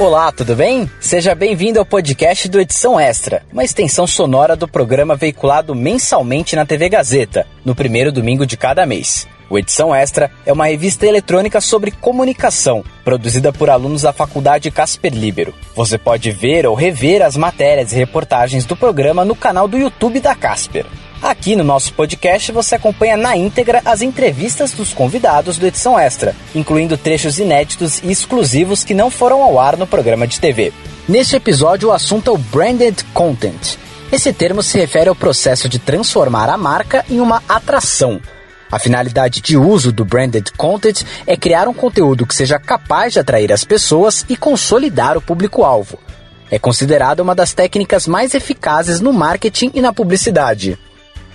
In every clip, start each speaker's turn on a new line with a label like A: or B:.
A: Olá, tudo bem? Seja bem-vindo ao podcast do Edição Extra, uma extensão sonora do programa veiculado mensalmente na TV Gazeta, no primeiro domingo de cada mês. O Edição Extra é uma revista eletrônica sobre comunicação, produzida por alunos da Faculdade Casper Libero. Você pode ver ou rever as matérias e reportagens do programa no canal do YouTube da Casper. Aqui no nosso podcast você acompanha na íntegra as entrevistas dos convidados do Edição Extra, incluindo trechos inéditos e exclusivos que não foram ao ar no programa de TV. Neste episódio, o assunto é o Branded Content. Esse termo se refere ao processo de transformar a marca em uma atração. A finalidade de uso do branded content é criar um conteúdo que seja capaz de atrair as pessoas e consolidar o público-alvo. É considerada uma das técnicas mais eficazes no marketing e na publicidade.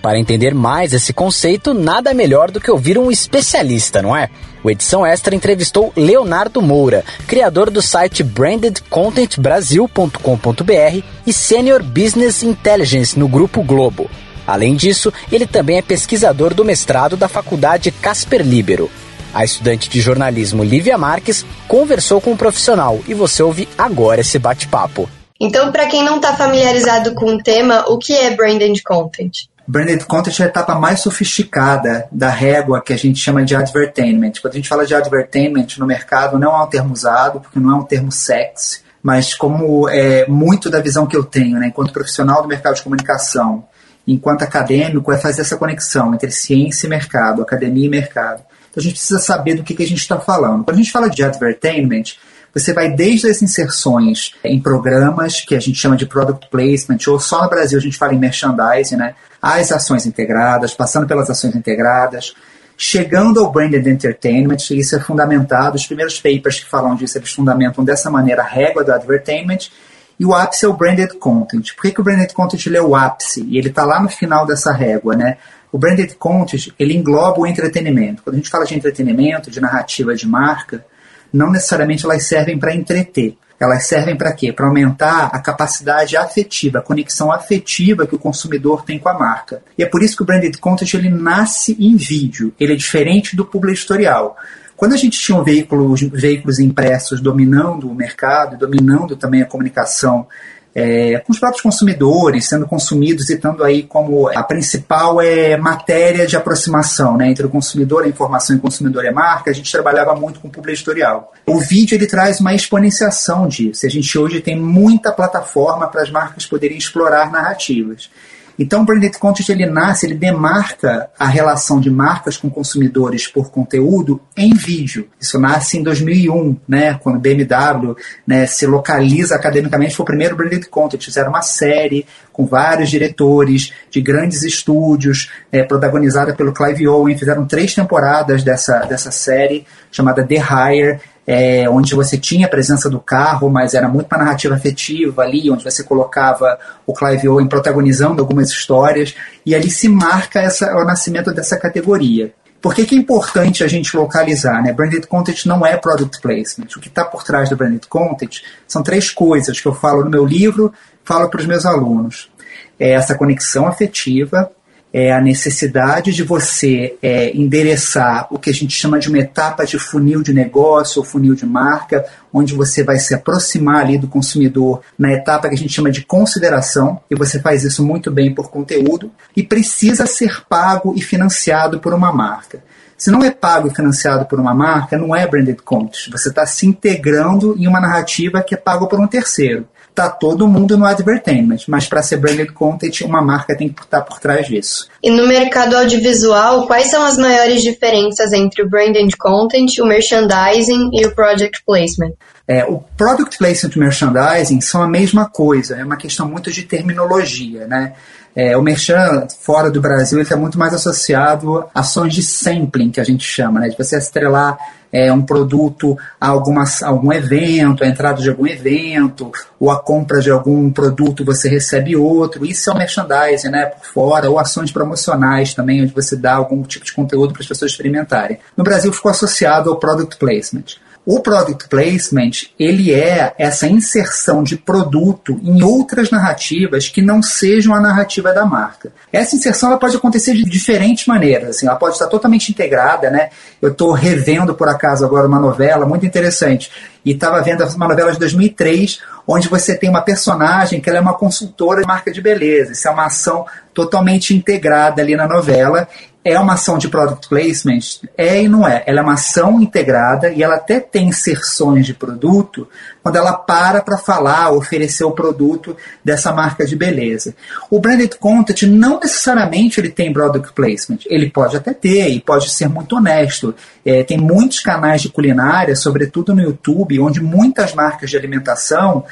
A: Para entender mais esse conceito, nada melhor do que ouvir um especialista, não é? O Edição Extra entrevistou Leonardo Moura, criador do site brandedcontentbrasil.com.br e Senior Business Intelligence no Grupo Globo. Além disso, ele também é pesquisador do mestrado da Faculdade Casper Libero. A estudante de jornalismo Lívia Marques conversou com o um profissional e você ouve agora esse bate-papo.
B: Então, para quem não está familiarizado com o tema, o que é branded content?
C: Branded content é a etapa mais sofisticada da régua que a gente chama de advertainment. Quando a gente fala de advertainment no mercado, não é um termo usado, porque não é um termo sexy, mas como é muito da visão que eu tenho, né, enquanto profissional do mercado de comunicação, enquanto acadêmico, é fazer essa conexão entre ciência e mercado, academia e mercado. Então a gente precisa saber do que, que a gente está falando. Quando a gente fala de advertainment, você vai desde as inserções em programas, que a gente chama de product placement, ou só no Brasil a gente fala em merchandising, né? As ações integradas, passando pelas ações integradas, chegando ao branded entertainment, isso é fundamentado. Os primeiros papers que falam disso, eles fundamentam dessa maneira a régua do advertainment. E o ápice é o branded content. Por que, que o branded content ele é o ápice? E ele está lá no final dessa régua, né? O branded content, ele engloba o entretenimento. Quando a gente fala de entretenimento, de narrativa de marca, não necessariamente elas servem para entreter. Elas servem para quê? Para aumentar a capacidade afetiva, a conexão afetiva que o consumidor tem com a marca. E é por isso que o branded content ele nasce em vídeo. Ele é diferente do publi editorial. Quando a gente tinha veículos, veículos impressos dominando o mercado, dominando também a comunicação é, com os próprios consumidores sendo consumidos e estando aí como a principal é, matéria de aproximação né, entre o consumidor, a informação e o consumidor e a marca, a gente trabalhava muito com publi editorial. O vídeo ele traz uma exponenciação disso. A gente hoje tem muita plataforma para as marcas poderem explorar narrativas. Então, o branded content ele nasce, ele demarca a relação de marcas com consumidores por conteúdo em vídeo. Isso nasce em 2001, né, quando BMW né, se localiza academicamente, foi o primeiro branded content. Fizeram uma série com vários diretores de grandes estúdios, é, protagonizada pelo Clive Owen. Fizeram três temporadas dessa, dessa série, chamada The Hire é, onde você tinha a presença do carro, mas era muito uma narrativa afetiva ali, onde você colocava o Clive Owen protagonizando algumas histórias, e ali se marca essa, o nascimento dessa categoria. Por que, que é importante a gente localizar? Né? Branded Content não é product placement. O que está por trás do Branded Content são três coisas que eu falo no meu livro, falo para os meus alunos. É essa conexão afetiva, é a necessidade de você é, endereçar o que a gente chama de uma etapa de funil de negócio ou funil de marca, onde você vai se aproximar ali do consumidor na etapa que a gente chama de consideração, e você faz isso muito bem por conteúdo, e precisa ser pago e financiado por uma marca. Se não é pago e financiado por uma marca, não é branded content. Você está se integrando em uma narrativa que é pago por um terceiro tá todo mundo no advertainment, mas para ser branded content, uma marca tem que estar por trás disso.
B: E no mercado audiovisual, quais são as maiores diferenças entre o branded content, o merchandising e o product placement?
C: É, o product placement e merchandising são a mesma coisa, é uma questão muito de terminologia, né? É, o merchan fora do Brasil está muito mais associado a ações de sampling, que a gente chama, né? de você estrelar é, um produto a alguma, algum evento, a entrada de algum evento, ou a compra de algum produto você recebe outro. Isso é o merchandising, né, por fora, ou ações promocionais também, onde você dá algum tipo de conteúdo para as pessoas experimentarem. No Brasil ficou associado ao product placement. O product placement, ele é essa inserção de produto em outras narrativas que não sejam a narrativa da marca. Essa inserção ela pode acontecer de diferentes maneiras, assim, ela pode estar totalmente integrada, né? Eu estou revendo por acaso agora uma novela muito interessante e estava vendo uma novela de 2003, onde você tem uma personagem que ela é uma consultora de marca de beleza. Isso é uma ação totalmente integrada ali na novela é uma ação de product placement? É e não é. Ela é uma ação integrada e ela até tem inserções de produto quando ela para para falar, oferecer o produto dessa marca de beleza. O branded content não necessariamente ele tem product placement. Ele pode até ter e pode ser muito honesto. É, tem muitos canais de culinária, sobretudo no YouTube, onde muitas marcas de alimentação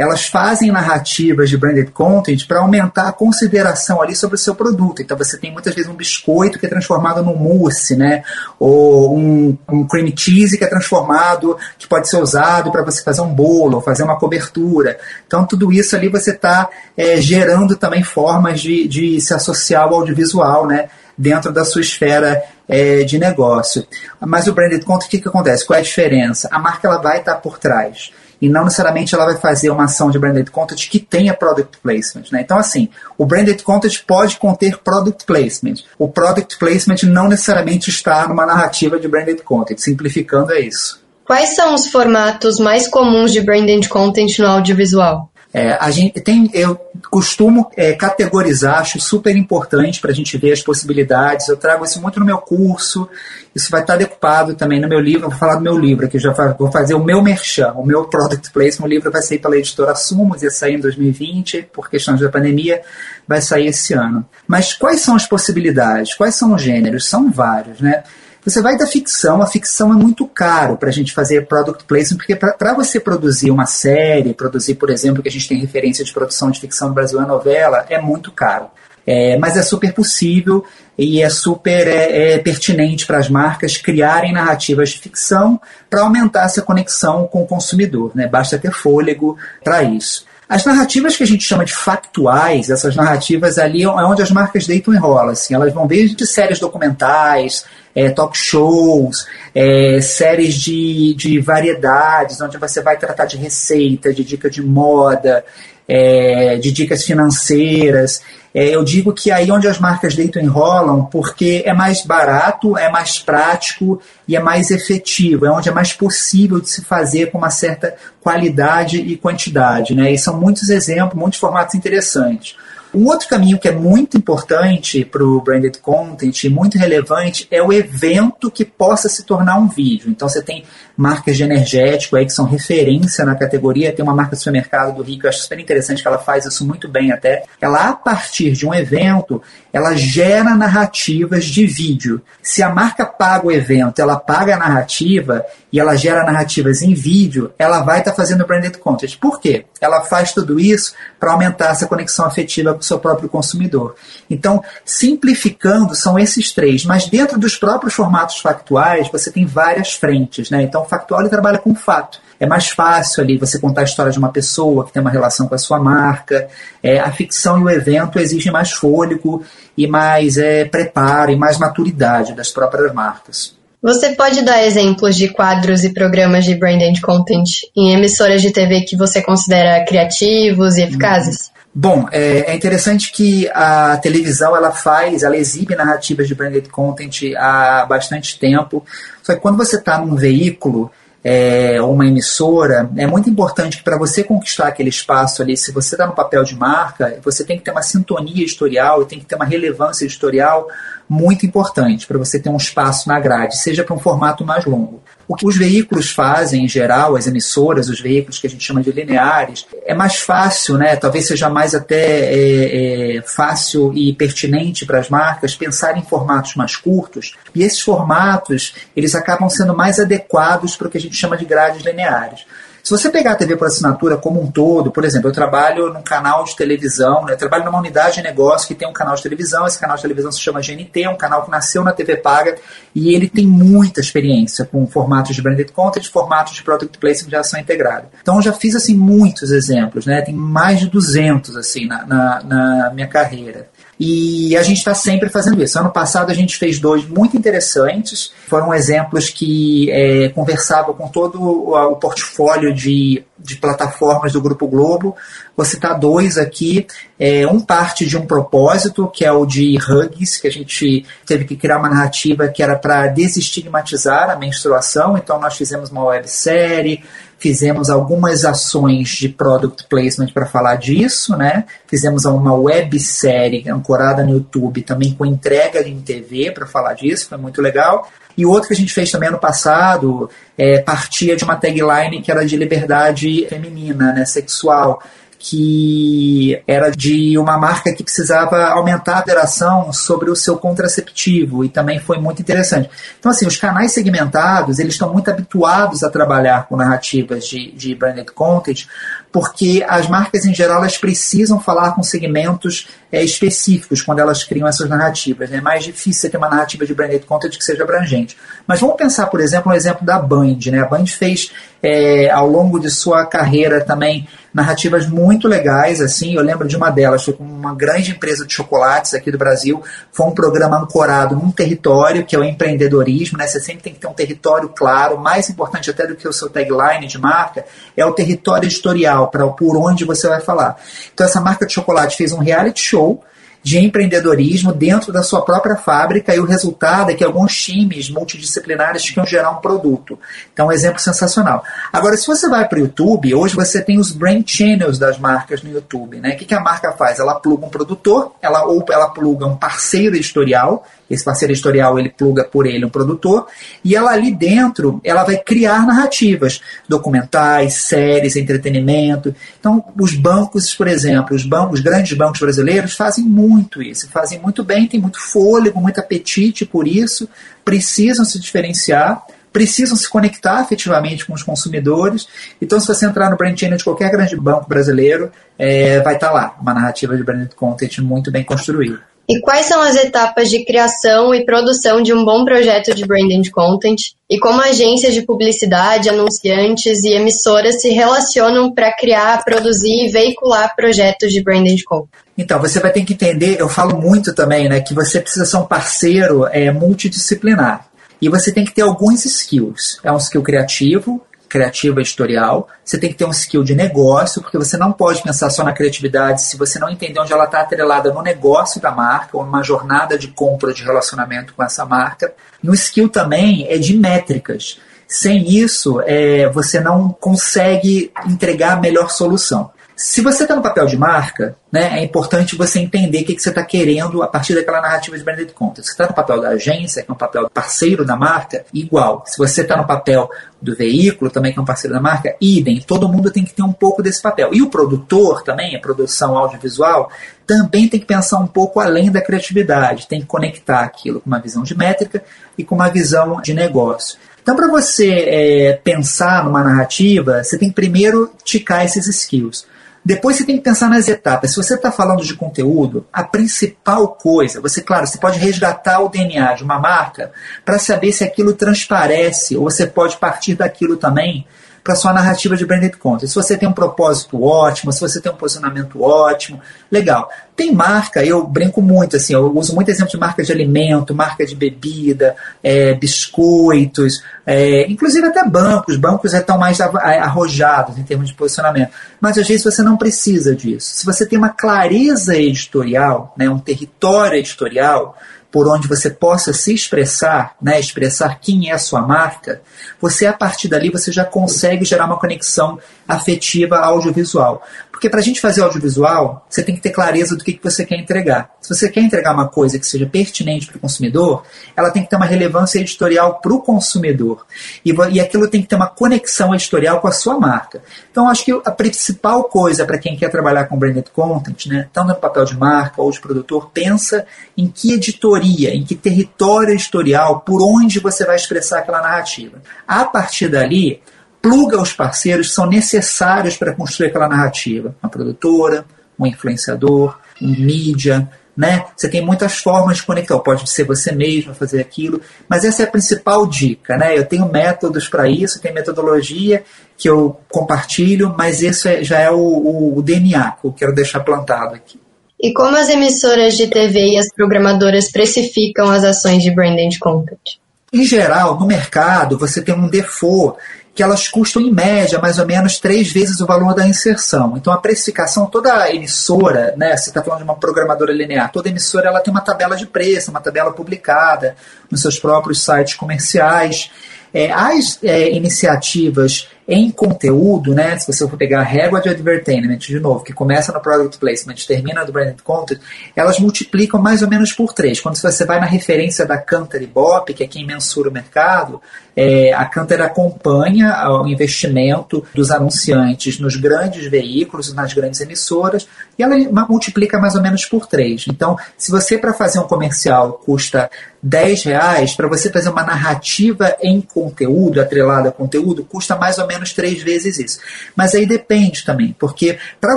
C: elas fazem narrativas de branded content para aumentar a consideração ali sobre o seu produto. Então você tem muitas vezes um biscoito que é transformado num mousse, né? Ou um, um cream cheese que é transformado, que pode ser usado para você fazer um bolo, ou fazer uma cobertura. Então tudo isso ali você está é, gerando também formas de, de se associar ao audiovisual, né? Dentro da sua esfera é, de negócio. Mas o branded content, o que, que acontece? Qual é a diferença? A marca ela vai estar tá por trás e não necessariamente ela vai fazer uma ação de branded content que tenha product placement. Né? Então, assim, o branded content pode conter product placement. O product placement não necessariamente está numa narrativa de branded content. Simplificando, é isso.
B: Quais são os formatos mais comuns de branded content no audiovisual?
C: É, a gente tem, eu costumo é, categorizar, acho super importante para a gente ver as possibilidades. Eu trago isso muito no meu curso, isso vai estar decupado também no meu livro. Eu vou falar do meu livro aqui, já vou fazer o meu merchan, o meu product placement. O livro vai sair pela editora Sumos, ia sair em 2020, por questões da pandemia, vai sair esse ano. Mas quais são as possibilidades? Quais são os gêneros? São vários, né? Você vai da ficção, a ficção é muito caro para a gente fazer product placement, porque para você produzir uma série, produzir, por exemplo, que a gente tem referência de produção de ficção no Brasil, a novela, é muito caro. É, mas é super possível e é super é, é pertinente para as marcas criarem narrativas de ficção para aumentar essa conexão com o consumidor. Né? Basta ter fôlego para isso. As narrativas que a gente chama de factuais, essas narrativas ali é onde as marcas deitam e rolam. Assim, elas vão desde séries documentais, é, talk shows, é, séries de, de variedades, onde você vai tratar de receita, de dica de moda, é, de dicas financeiras. É, eu digo que aí onde as marcas deitam enrolam, porque é mais barato, é mais prático e é mais efetivo, é onde é mais possível de se fazer com uma certa qualidade e quantidade. Né? E são muitos exemplos, muitos formatos interessantes. Um outro caminho que é muito importante para o branded content, muito relevante, é o evento que possa se tornar um vídeo. Então você tem marcas de energético aí que são referência na categoria. Tem uma marca de supermercado do Rio que eu acho super interessante que ela faz isso muito bem até. Ela, a partir de um evento, ela gera narrativas de vídeo. Se a marca paga o evento, ela paga a narrativa e ela gera narrativas em vídeo, ela vai estar tá fazendo branded content. Por quê? Ela faz tudo isso para aumentar essa conexão afetiva com o seu próprio consumidor. Então, simplificando, são esses três, mas dentro dos próprios formatos factuais, você tem várias frentes. Né? Então, factual ele trabalha com fato. É mais fácil ali você contar a história de uma pessoa que tem uma relação com a sua marca. É, a ficção e o evento exigem mais fôlego e mais é, preparo e mais maturidade das próprias marcas.
B: Você pode dar exemplos de quadros e programas de branded content em emissoras de TV que você considera criativos e eficazes?
C: Bom, é, é, interessante que a televisão ela faz, ela exibe narrativas de branded content há bastante tempo. Só que quando você está num veículo é, uma emissora, é muito importante que para você conquistar aquele espaço ali, se você está no papel de marca, você tem que ter uma sintonia editorial, tem que ter uma relevância editorial muito importante para você ter um espaço na grade, seja para um formato mais longo. O que os veículos fazem, em geral, as emissoras, os veículos que a gente chama de lineares, é mais fácil, né? talvez seja mais até é, é, fácil e pertinente para as marcas pensar em formatos mais curtos, e esses formatos eles acabam sendo mais adequados para o que a gente chama de grades lineares. Se você pegar a TV por assinatura como um todo, por exemplo, eu trabalho num canal de televisão, né? eu trabalho numa unidade de negócio que tem um canal de televisão, esse canal de televisão se chama GNT, é um canal que nasceu na TV Paga e ele tem muita experiência com formatos de branded content, formatos de product placement de ação integrada. Então eu já fiz assim muitos exemplos, né? tem mais de 200 assim na, na, na minha carreira. E a gente está sempre fazendo isso. Ano passado a gente fez dois muito interessantes. Foram exemplos que é, conversavam com todo o portfólio de de plataformas do Grupo Globo. Vou citar dois aqui. É, um parte de um propósito, que é o de Hugs, que a gente teve que criar uma narrativa que era para desestigmatizar a menstruação. Então, nós fizemos uma websérie, fizemos algumas ações de product placement para falar disso, né? Fizemos uma websérie ancorada no YouTube, também com entrega em TV para falar disso, foi muito legal. E outro que a gente fez também ano passado é, partia de uma tagline que era de liberdade feminina, né, sexual que era de uma marca que precisava aumentar a aderação sobre o seu contraceptivo e também foi muito interessante. Então, assim, os canais segmentados, eles estão muito habituados a trabalhar com narrativas de, de branded content, porque as marcas em geral elas precisam falar com segmentos é, específicos quando elas criam essas narrativas. Né? É mais difícil ter uma narrativa de branded content que seja abrangente. Mas vamos pensar, por exemplo, no exemplo da Band. Né? A Band fez é, ao longo de sua carreira também narrativas muito legais, assim, eu lembro de uma delas, foi com uma grande empresa de chocolates aqui do Brasil, foi um programa ancorado num território, que é o empreendedorismo, né, você sempre tem que ter um território claro, mais importante até do que o seu tagline de marca, é o território editorial, para por onde você vai falar. Então essa marca de chocolate fez um reality show, de empreendedorismo dentro da sua própria fábrica e o resultado é que alguns times multidisciplinares tinham gerar um produto. Então, um exemplo sensacional. Agora, se você vai para o YouTube, hoje você tem os brand channels das marcas no YouTube. Né? O que, que a marca faz? Ela pluga um produtor, ela, ou ela pluga um parceiro editorial, esse parceiro editorial ele pluga por ele um produtor, e ela ali dentro ela vai criar narrativas, documentais, séries, entretenimento. Então, os bancos, por exemplo, os bancos, os grandes bancos brasileiros fazem muito isso, fazem muito bem, tem muito fôlego, muito apetite por isso, precisam se diferenciar precisam se conectar efetivamente com os consumidores. Então, se você entrar no brand channel de qualquer grande banco brasileiro, é, vai estar lá uma narrativa de branded content muito bem construída.
B: E quais são as etapas de criação e produção de um bom projeto de branded content? E como agências de publicidade, anunciantes e emissoras se relacionam para criar, produzir e veicular projetos de branded content?
C: Então, você vai ter que entender, eu falo muito também, né, que você precisa ser um parceiro é, multidisciplinar. E você tem que ter alguns skills. É um skill criativo, criativa editorial, você tem que ter um skill de negócio, porque você não pode pensar só na criatividade se você não entender onde ela está atrelada no negócio da marca, ou numa jornada de compra de relacionamento com essa marca. Um skill também é de métricas. Sem isso, é, você não consegue entregar a melhor solução. Se você está no papel de marca, né, é importante você entender o que, que você está querendo a partir daquela narrativa de branded content. Se está no papel da agência, que é um papel parceiro da marca, igual. Se você está no papel do veículo, também que é um parceiro da marca, idem. Todo mundo tem que ter um pouco desse papel. E o produtor também, a produção audiovisual, também tem que pensar um pouco além da criatividade. Tem que conectar aquilo com uma visão de métrica e com uma visão de negócio. Então, para você é, pensar numa narrativa, você tem que primeiro ticar esses skills. Depois você tem que pensar nas etapas. Se você está falando de conteúdo, a principal coisa, você, claro, você pode resgatar o DNA de uma marca para saber se aquilo transparece, ou você pode partir daquilo também para sua narrativa de branded content. Se você tem um propósito ótimo, se você tem um posicionamento ótimo, legal. Tem marca, eu brinco muito, assim, eu uso muito exemplo de marca de alimento, marca de bebida, é, biscoitos, é, inclusive até bancos. Bancos estão mais arrojados em termos de posicionamento. Mas às vezes você não precisa disso. Se você tem uma clareza editorial, né, um território editorial, por onde você possa se expressar, né, expressar quem é a sua marca, você a partir dali você já consegue gerar uma conexão afetiva audiovisual. Porque para a gente fazer audiovisual, você tem que ter clareza do que, que você quer entregar. Se você quer entregar uma coisa que seja pertinente para o consumidor, ela tem que ter uma relevância editorial para o consumidor. E, e aquilo tem que ter uma conexão editorial com a sua marca. Então, acho que a principal coisa para quem quer trabalhar com branded content, né, tanto no papel de marca ou de produtor, pensa em que editoria, em que território editorial, por onde você vai expressar aquela narrativa. A partir dali, pluga os parceiros que são necessários para construir aquela narrativa. Uma produtora, um influenciador, um mídia, né? Você tem muitas formas de conectar. Pode ser você mesmo fazer aquilo, mas essa é a principal dica, né? Eu tenho métodos para isso, tenho metodologia que eu compartilho, mas isso é, já é o, o DNA que eu quero deixar plantado aqui.
B: E como as emissoras de TV e as programadoras precificam as ações de branding content?
C: Em geral, no mercado, você tem um default que elas custam em média mais ou menos três vezes o valor da inserção. Então a precificação, toda emissora, né, você está falando de uma programadora linear, toda emissora ela tem uma tabela de preço, uma tabela publicada nos seus próprios sites comerciais. É, as é, iniciativas em conteúdo, né, se você for pegar a régua de advertisement, de novo, que começa no product placement termina no branded content, elas multiplicam mais ou menos por três. Quando você vai na referência da Cantar e Bop, que é quem mensura o mercado, é, a Cantar acompanha o investimento dos anunciantes nos grandes veículos, nas grandes emissoras, e ela multiplica mais ou menos por três. Então, se você para fazer um comercial custa 10 reais, para você fazer uma narrativa em conteúdo, atrelada a conteúdo, custa mais ou menos menos três vezes isso. Mas aí depende também, porque para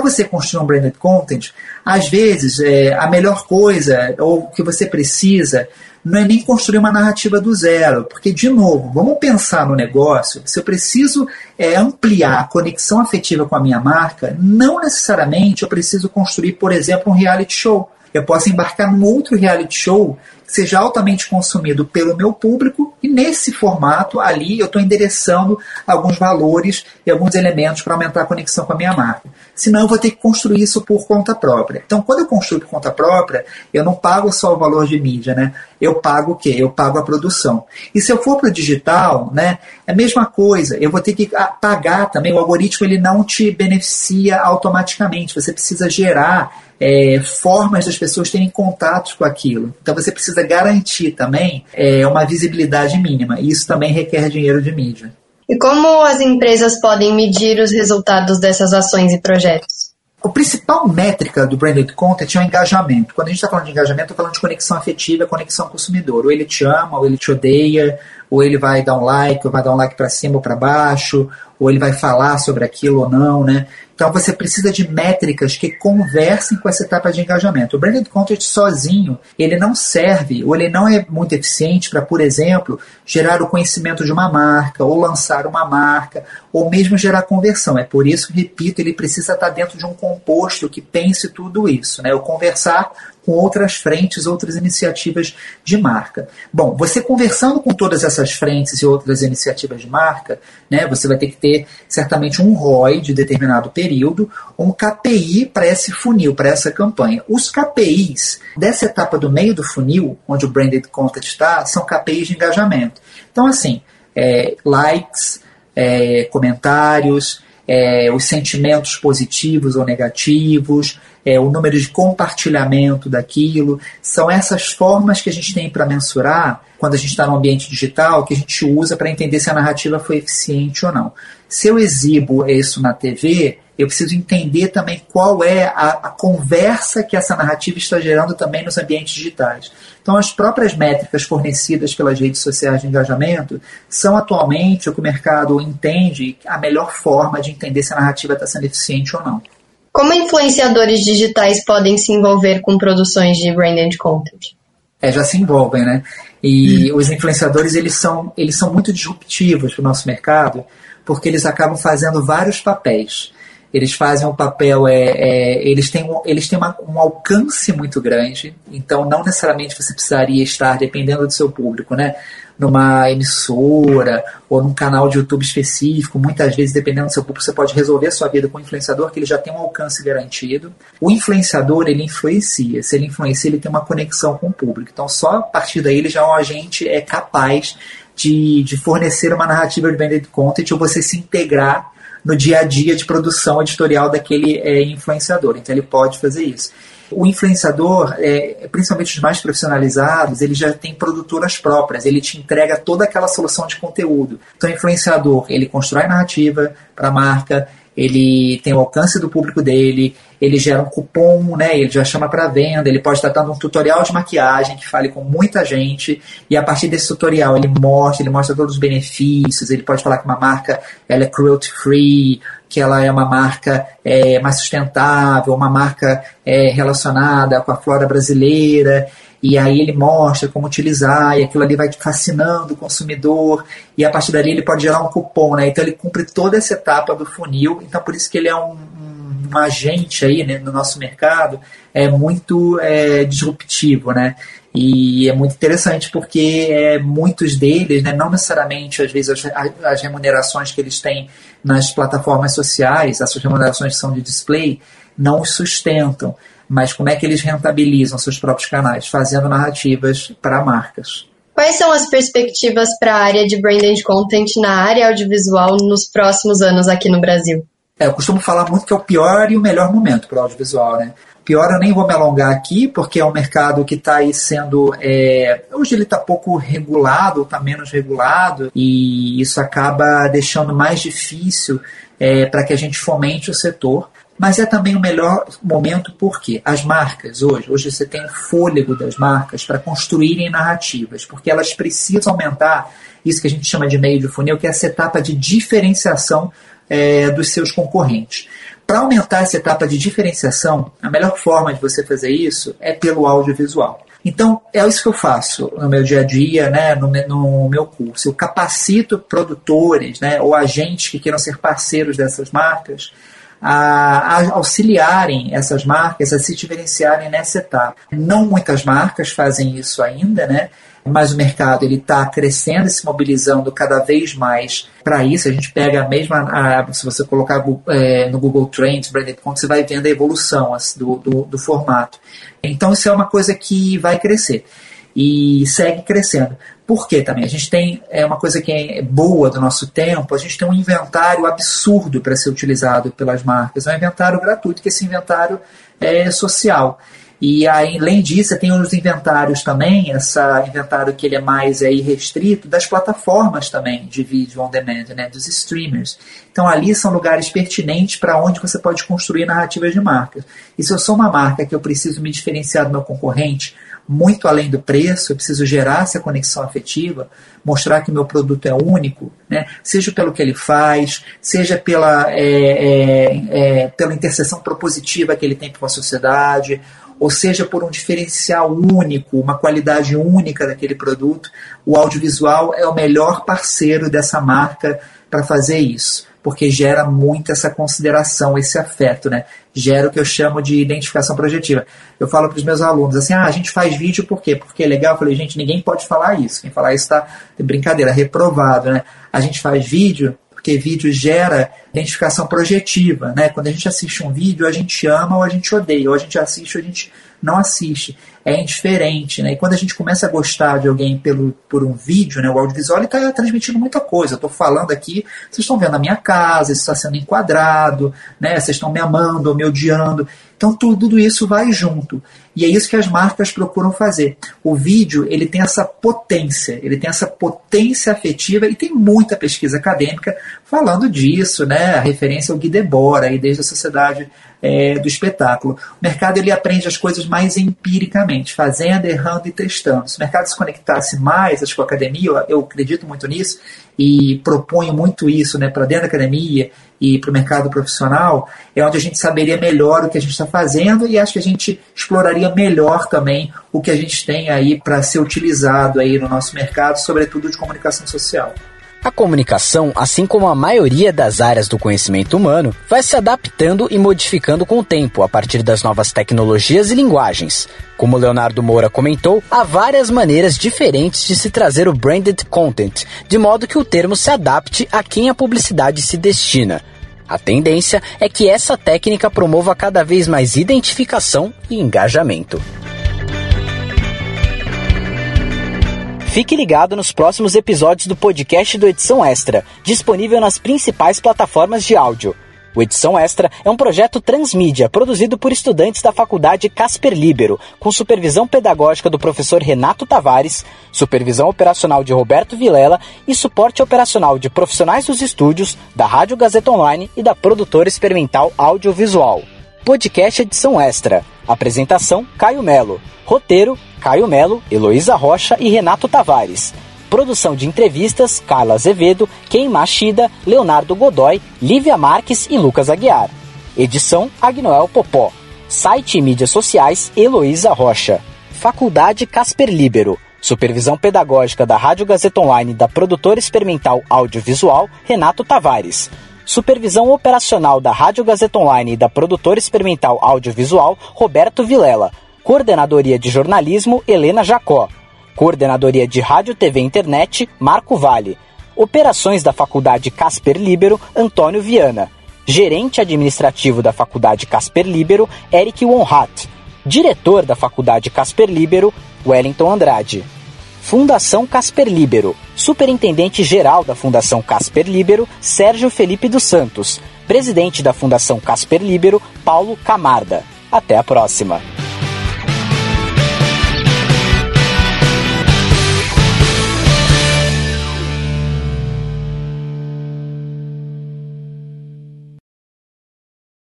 C: você construir um branded content, às vezes é, a melhor coisa ou o que você precisa não é nem construir uma narrativa do zero, porque, de novo, vamos pensar no negócio. Se eu preciso é, ampliar a conexão afetiva com a minha marca, não necessariamente eu preciso construir, por exemplo, um reality show. Eu posso embarcar num outro reality show seja altamente consumido pelo meu público e nesse formato ali eu estou endereçando alguns valores e alguns elementos para aumentar a conexão com a minha marca. Senão eu vou ter que construir isso por conta própria. Então quando eu construo por conta própria, eu não pago só o valor de mídia, né? Eu pago o quê? Eu pago a produção. E se eu for para o digital, né, é a mesma coisa. Eu vou ter que pagar também. O algoritmo ele não te beneficia automaticamente. Você precisa gerar é, formas das pessoas terem contatos com aquilo. Então você precisa garantir também é, uma visibilidade mínima. E isso também requer dinheiro de mídia.
B: E como as empresas podem medir os resultados dessas ações e projetos?
C: A principal métrica do branded content é o engajamento. Quando a gente está falando de engajamento, estou falando de conexão afetiva, conexão consumidor. Ou ele te ama, ou ele te odeia, ou ele vai dar um like, ou vai dar um like para cima ou para baixo, ou ele vai falar sobre aquilo ou não, né? Então você precisa de métricas que conversem com essa etapa de engajamento. O branded content sozinho, ele não serve, ou ele não é muito eficiente para, por exemplo, gerar o conhecimento de uma marca, ou lançar uma marca, ou mesmo gerar conversão. É por isso, repito, ele precisa estar dentro de um composto que pense tudo isso, né? O conversar com outras frentes, outras iniciativas de marca. Bom, você conversando com todas essas frentes e outras iniciativas de marca, né, você vai ter que ter certamente um ROI de determinado período, um KPI para esse funil, para essa campanha. Os KPIs dessa etapa do meio do funil, onde o branded content está, são KPIs de engajamento. Então, assim, é, likes, é, comentários, é, os sentimentos positivos ou negativos, é, o número de compartilhamento daquilo. São essas formas que a gente tem para mensurar quando a gente está no ambiente digital que a gente usa para entender se a narrativa foi eficiente ou não. Se eu exibo isso na TV, eu preciso entender também qual é a, a, conversa que essa narrativa está gerando também nos ambientes digitais. Então, as próprias métricas fornecidas pelas redes sociais de engajamento são atualmente o que o mercado entende a melhor forma de entender se a narrativa está sendo eficiente ou não.
B: Como influenciadores digitais podem se envolver com produções de branded content?
C: É, já se envolvem, né? E hum. os influenciadores eles são, eles são muito disruptivos para o nosso mercado, porque eles acabam fazendo vários papéis. Eles fazem um papel, é, é eles têm, um, eles têm uma, um alcance muito grande, então não necessariamente você precisaria estar, dependendo do seu público, né? Numa emissora ou num canal de YouTube específico. Muitas vezes, dependendo do seu público, você pode resolver a sua vida com o influenciador, que ele já tem um alcance garantido. O influenciador, ele influencia. Se ele influencia, ele tem uma conexão com o público. Então, só a partir daí, ele já é um agente é capaz de, de fornecer uma narrativa de branded content ou você se integrar no dia a dia de produção editorial daquele é, influenciador. Então, ele pode fazer isso. O influenciador, é, principalmente os mais profissionalizados, ele já tem produtoras próprias, ele te entrega toda aquela solução de conteúdo. Então, o influenciador, ele constrói narrativa para a marca, ele tem o alcance do público dele, ele gera um cupom, né? Ele já chama para venda, ele pode estar dando um tutorial de maquiagem que fale com muita gente e a partir desse tutorial ele mostra, ele mostra todos os benefícios, ele pode falar que uma marca ela é cruelty free, que ela é uma marca é, mais sustentável, uma marca é, relacionada com a flora brasileira, e aí ele mostra como utilizar, e aquilo ali vai fascinando o consumidor, e a partir dali ele pode gerar um cupom, né? Então ele cumpre toda essa etapa do funil, então por isso que ele é um, um, agente aí né, no nosso mercado, é muito é, disruptivo, né? E é muito interessante porque é, muitos deles, né, não necessariamente às vezes as, as remunerações que eles têm nas plataformas sociais, essas remunerações que são de display, não os sustentam. Mas como é que eles rentabilizam seus próprios canais? Fazendo narrativas para marcas.
B: Quais são as perspectivas para a área de branded content na área audiovisual nos próximos anos aqui no Brasil?
C: É, eu costumo falar muito que é o pior e o melhor momento para o audiovisual, né? Pior eu nem vou me alongar aqui, porque é um mercado que está aí sendo. É, hoje ele está pouco regulado, está menos regulado, e isso acaba deixando mais difícil é, para que a gente fomente o setor. Mas é também o melhor momento porque as marcas hoje, hoje você tem o fôlego das marcas para construírem narrativas, porque elas precisam aumentar isso que a gente chama de meio de funil, que é essa etapa de diferenciação é, dos seus concorrentes. Para aumentar essa etapa de diferenciação, a melhor forma de você fazer isso é pelo audiovisual. Então, é isso que eu faço no meu dia a dia, né, no, no meu curso. Eu capacito produtores né, ou agentes que queiram ser parceiros dessas marcas a, a, auxiliarem essas marcas a se diferenciarem nessa etapa. Não muitas marcas fazem isso ainda, né? Mas o mercado ele está crescendo e se mobilizando cada vez mais para isso. A gente pega a mesma, a, se você colocar é, no Google Trends, Branded Content, você vai vendo a evolução assim, do, do, do formato. Então isso é uma coisa que vai crescer e segue crescendo. Por quê também? A gente tem é uma coisa que é boa do nosso tempo, a gente tem um inventário absurdo para ser utilizado pelas marcas. É um inventário gratuito, que esse inventário é social. E aí, além disso, tem os inventários também, essa inventário que ele é mais é, irrestrito, das plataformas também de vídeo on demand, né, dos streamers. Então ali são lugares pertinentes para onde você pode construir narrativas de marcas. E se eu sou uma marca que eu preciso me diferenciar do meu concorrente, muito além do preço, eu preciso gerar essa conexão afetiva, mostrar que meu produto é único, né? seja pelo que ele faz, seja pela, é, é, é, pela interseção propositiva que ele tem com a sociedade, ou seja por um diferencial único, uma qualidade única daquele produto, o audiovisual é o melhor parceiro dessa marca para fazer isso, porque gera muito essa consideração, esse afeto, né? Gera o que eu chamo de identificação projetiva. Eu falo para os meus alunos assim: ah, a gente faz vídeo por quê? Porque é legal. Eu falei, gente, ninguém pode falar isso. Quem falar isso está brincadeira, reprovado, né? A gente faz vídeo porque vídeo gera identificação projetiva, né? Quando a gente assiste um vídeo, a gente ama ou a gente odeia, ou a gente assiste ou a gente não assiste. É indiferente, né? E quando a gente começa a gostar de alguém pelo, por um vídeo, né? O audiovisual está transmitindo muita coisa. Eu estou falando aqui, vocês estão vendo a minha casa, isso está sendo enquadrado, né? Vocês estão me amando ou me odiando. Então tudo isso vai junto. E é isso que as marcas procuram fazer. O vídeo ele tem essa potência, ele tem essa potência afetiva e tem muita pesquisa acadêmica falando disso, né? A referência é o Guy Debord, aí desde a Sociedade é, do Espetáculo. O mercado ele aprende as coisas mais empiricamente, fazendo, errando e testando. Se o mercado se conectasse mais acho, com a academia, eu, eu acredito muito nisso e proponho muito isso né, para dentro da academia e para o mercado profissional, é onde a gente saberia melhor o que a gente está fazendo e acho que a gente exploraria melhor também o que a gente tem aí para ser utilizado aí no nosso mercado, sobretudo de comunicação social.
A: A comunicação, assim como a maioria das áreas do conhecimento humano, vai se adaptando e modificando com o tempo a partir das novas tecnologias e linguagens. Como Leonardo Moura comentou, há várias maneiras diferentes de se trazer o branded content, de modo que o termo se adapte a quem a publicidade se destina. A tendência é que essa técnica promova cada vez mais identificação e engajamento. Fique ligado nos próximos episódios do podcast do Edição Extra, disponível nas principais plataformas de áudio. O Edição Extra é um projeto transmídia produzido por estudantes da Faculdade Casper Libero, com supervisão pedagógica do professor Renato Tavares, supervisão operacional de Roberto Vilela e suporte operacional de profissionais dos estúdios, da Rádio Gazeta Online e da produtora experimental audiovisual. Podcast Edição Extra. Apresentação: Caio Melo. Roteiro: Caio Melo, Heloísa Rocha e Renato Tavares. Produção de entrevistas: Carla Azevedo, Ken Machida, Leonardo Godoy, Lívia Marques e Lucas Aguiar. Edição: Agnoel Popó. Site e mídias sociais: Heloísa Rocha. Faculdade Casper Libero. Supervisão pedagógica da Rádio Gazeta Online da produtora experimental audiovisual Renato Tavares. Supervisão operacional da Rádio Gazeta Online e da produtora experimental audiovisual Roberto Vilela Coordenadoria de Jornalismo, Helena Jacó. Coordenadoria de Rádio, TV e Internet, Marco Vale. Operações da Faculdade Casper Libero, Antônio Viana. Gerente administrativo da Faculdade Casper Libero, Eric Wonhat. Diretor da Faculdade Casper Libero, Wellington Andrade. Fundação Casper Libero. Superintendente-geral da Fundação Casper Libero, Sérgio Felipe dos Santos. Presidente da Fundação Casper Libero, Paulo Camarda. Até a próxima.